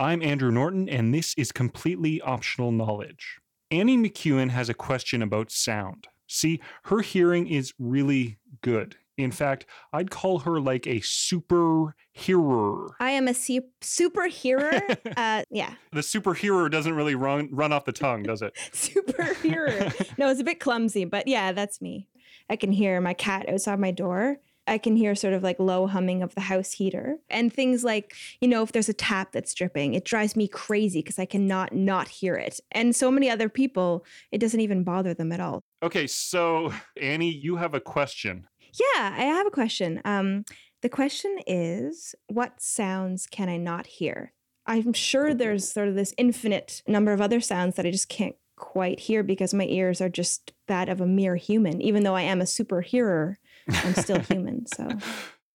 I'm Andrew Norton, and this is completely optional knowledge. Annie McEwen has a question about sound. See, her hearing is really good. In fact, I'd call her like a super hearer. I am a su- super hearer. uh, yeah, The super hearer doesn't really run run off the tongue, does it? super hearer. No, it's a bit clumsy, but yeah, that's me. I can hear my cat outside my door. I can hear sort of like low humming of the house heater and things like, you know, if there's a tap that's dripping, it drives me crazy because I cannot not hear it. And so many other people, it doesn't even bother them at all. Okay, so Annie, you have a question. Yeah, I have a question. Um, the question is, what sounds can I not hear? I'm sure there's sort of this infinite number of other sounds that I just can't quite hear because my ears are just that of a mere human. Even though I am a super hearer, I'm still human. So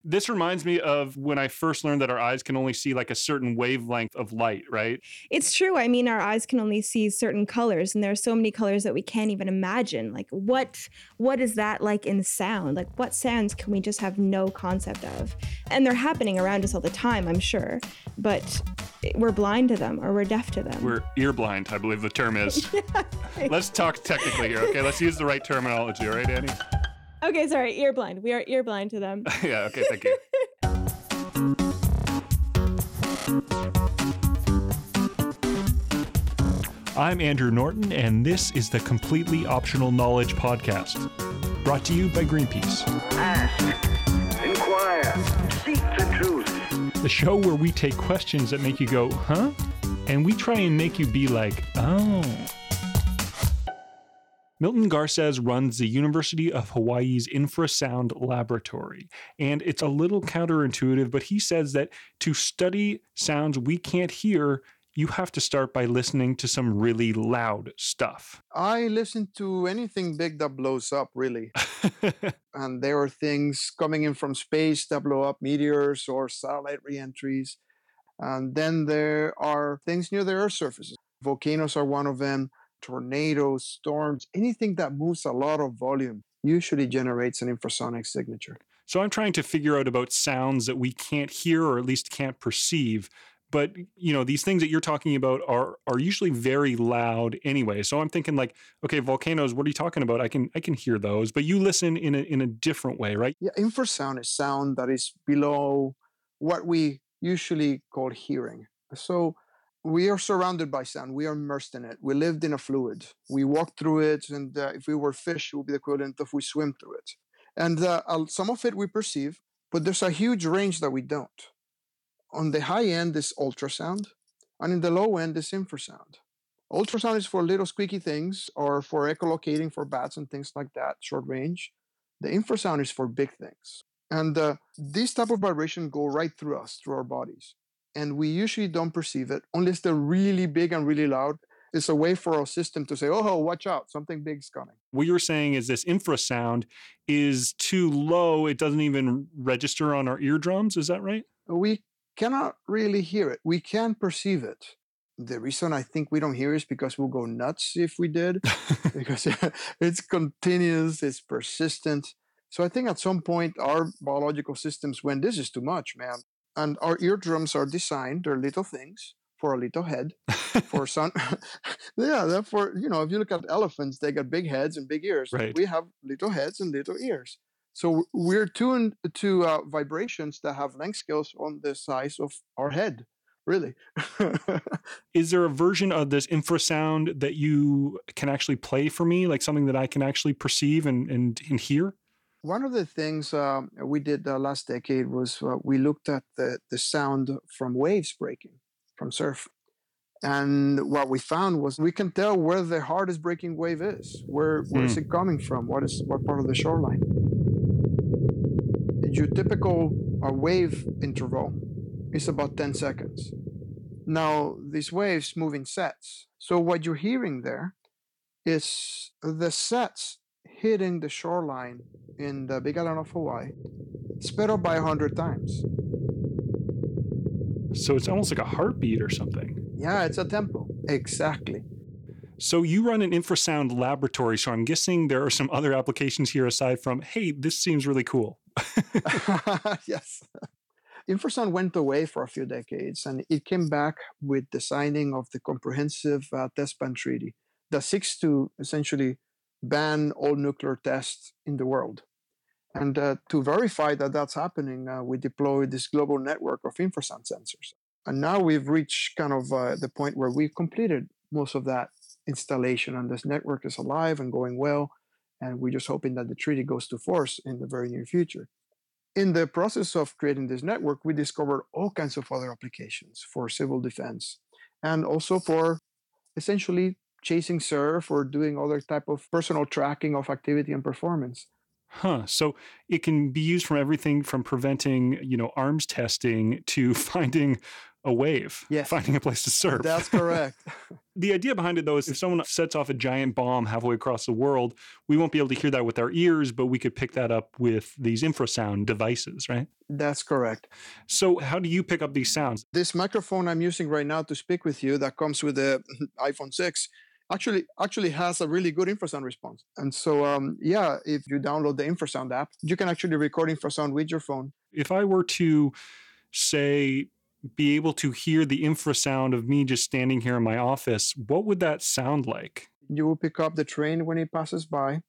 This reminds me of when I first learned that our eyes can only see like a certain wavelength of light, right? it's true. I mean, our eyes can only see certain colors, and there are so many colors that we can't even imagine. Like, what what is that like in sound? Like, what sounds can we just have no concept of? And they're happening around us all the time, I'm sure, but we're blind to them or we're deaf to them. We're ear blind, I believe the term is. Let's talk technically here, okay? Let's use the right terminology, all right, Annie? Okay, sorry, ear blind. We are ear blind to them. yeah, okay, thank you. I'm Andrew Norton, and this is the Completely Optional Knowledge Podcast, brought to you by Greenpeace, Ask, inquire, seek the truth. the show where we take questions that make you go, huh? And we try and make you be like, oh. Milton Garces runs the University of Hawaii's Infrasound Laboratory. And it's a little counterintuitive, but he says that to study sounds we can't hear, you have to start by listening to some really loud stuff. I listen to anything big that blows up, really. and there are things coming in from space that blow up, meteors or satellite reentries. And then there are things near the Earth's surface. Volcanoes are one of them, tornadoes, storms, anything that moves a lot of volume usually generates an infrasonic signature. So I'm trying to figure out about sounds that we can't hear or at least can't perceive. But you know, these things that you're talking about are are usually very loud anyway. So I'm thinking like, okay, volcanoes, what are you talking about? I can I can hear those, but you listen in a in a different way, right? Yeah, infrasound is sound that is below what we usually call hearing. So we are surrounded by sound. We are immersed in it. We lived in a fluid. We walk through it, and uh, if we were fish, it would be the equivalent of we swim through it. And uh, some of it we perceive, but there's a huge range that we don't. On the high end is ultrasound, and in the low end is infrasound. Ultrasound is for little squeaky things or for echolocating for bats and things like that, short range. The infrasound is for big things. And uh, these type of vibration go right through us, through our bodies. And we usually don't perceive it unless they're really big and really loud. It's a way for our system to say, oh, watch out, something big's coming. What you're saying is this infrasound is too low, it doesn't even register on our eardrums, is that right? We cannot really hear it. We can perceive it. The reason I think we don't hear is because we'll go nuts if we did, because it's continuous, it's persistent. So I think at some point our biological systems went, this is too much, man. And our eardrums are designed, they're little things for a little head. for some, yeah, therefore, you know, if you look at elephants, they got big heads and big ears. Right. We have little heads and little ears. So we're tuned to uh, vibrations that have length scales on the size of our head, really. Is there a version of this infrasound that you can actually play for me, like something that I can actually perceive and, and, and hear? One of the things um, we did uh, last decade was uh, we looked at the, the sound from waves breaking from surf. And what we found was we can tell where the hardest breaking wave is. Where where is it coming from? What is what part of the shoreline? Your typical uh, wave interval is about 10 seconds. Now, these waves move in sets. So, what you're hearing there is the sets hitting the shoreline in the Big Island of Hawaii sped up by 100 times. So it's almost like a heartbeat or something. Yeah, it's a tempo. Exactly. So you run an infrasound laboratory, so I'm guessing there are some other applications here aside from, hey, this seems really cool. yes. infrasound went away for a few decades and it came back with the signing of the Comprehensive uh, Test Ban Treaty that seeks to essentially ban all nuclear tests in the world. And uh, to verify that that's happening, uh, we deployed this global network of infrasound sensors. And now we've reached kind of uh, the point where we've completed most of that installation, and this network is alive and going well. And we're just hoping that the treaty goes to force in the very near future. In the process of creating this network, we discovered all kinds of other applications for civil defense and also for essentially chasing surf or doing other type of personal tracking of activity and performance. Huh. So it can be used from everything from preventing, you know, arms testing to finding a wave, Yes. finding a place to surf. That's correct. the idea behind it, though, is if someone sets off a giant bomb halfway across the world, we won't be able to hear that with our ears, but we could pick that up with these infrasound devices, right? That's correct. So, how do you pick up these sounds? This microphone I'm using right now to speak with you that comes with the iPhone 6 actually actually has a really good infrasound response. And so um, yeah, if you download the infrasound app, you can actually record infrasound with your phone. If I were to say, be able to hear the infrasound of me just standing here in my office, what would that sound like? You will pick up the train when it passes by.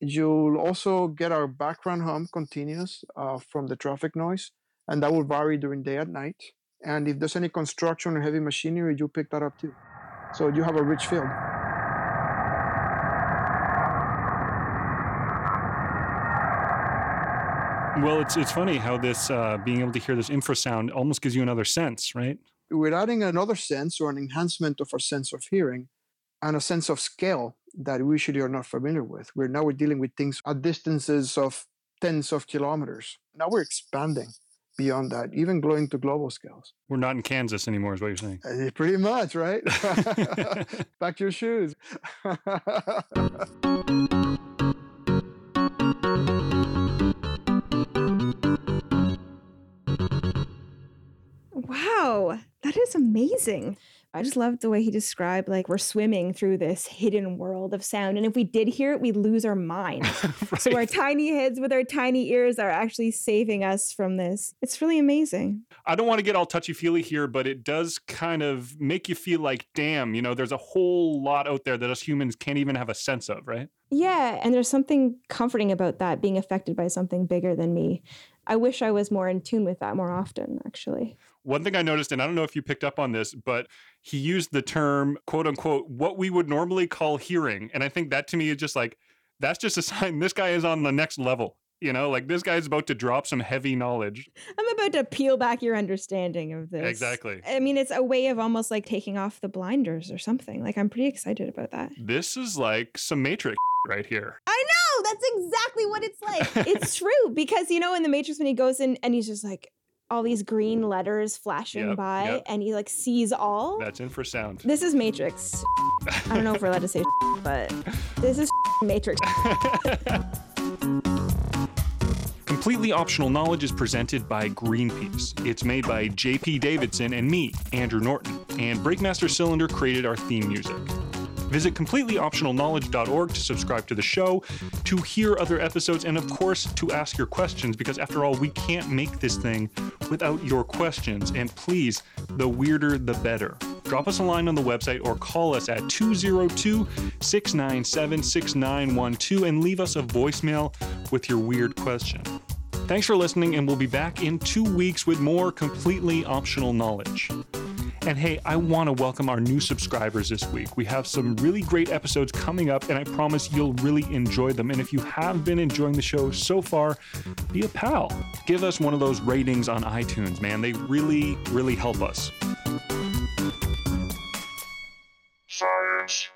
You'll also get our background hum continuous uh, from the traffic noise, and that will vary during day and night. And if there's any construction or heavy machinery, you pick that up too. So you have a rich field. Well, it's it's funny how this uh, being able to hear this infrasound almost gives you another sense, right? We're adding another sense or an enhancement of our sense of hearing and a sense of scale that we usually are not familiar with. We're now we're dealing with things at distances of tens of kilometers. Now we're expanding beyond that, even going to global scales. We're not in Kansas anymore, is what you're saying. Uh, Pretty much, right? Back to your shoes. Wow, that is amazing. I just loved the way he described like we're swimming through this hidden world of sound. And if we did hear it, we'd lose our mind. So our tiny heads with our tiny ears are actually saving us from this. It's really amazing. I don't want to get all touchy feely here, but it does kind of make you feel like, damn, you know, there's a whole lot out there that us humans can't even have a sense of, right? Yeah, and there's something comforting about that being affected by something bigger than me. I wish I was more in tune with that more often, actually. One thing I noticed, and I don't know if you picked up on this, but he used the term, quote unquote, what we would normally call hearing. And I think that to me is just like, that's just a sign this guy is on the next level. You know, like this guy's about to drop some heavy knowledge. I'm about to peel back your understanding of this. Exactly. I mean, it's a way of almost like taking off the blinders or something. Like, I'm pretty excited about that. This is like some Matrix right here. I know. That's exactly what it's like. it's true because, you know, in The Matrix, when he goes in and he's just like, all these green letters flashing Yep, by yep. and he like sees all. That's infrasound. This is Matrix. I don't know if we're allowed to say, but this is Matrix. Completely Optional Knowledge is presented by Greenpeace. It's made by JP Davidson and me, Andrew Norton, and Breakmaster Cylinder created our theme music. Visit completelyoptionalknowledge.org to subscribe to the show, to hear other episodes, and of course, to ask your questions, because after all, we can't make this thing without your questions. And please, the weirder the better. Drop us a line on the website or call us at 202 697 6912 and leave us a voicemail with your weird question. Thanks for listening, and we'll be back in two weeks with more completely optional knowledge. And hey, I want to welcome our new subscribers this week. We have some really great episodes coming up, and I promise you'll really enjoy them. And if you have been enjoying the show so far, be a pal. Give us one of those ratings on iTunes, man. They really, really help us. Science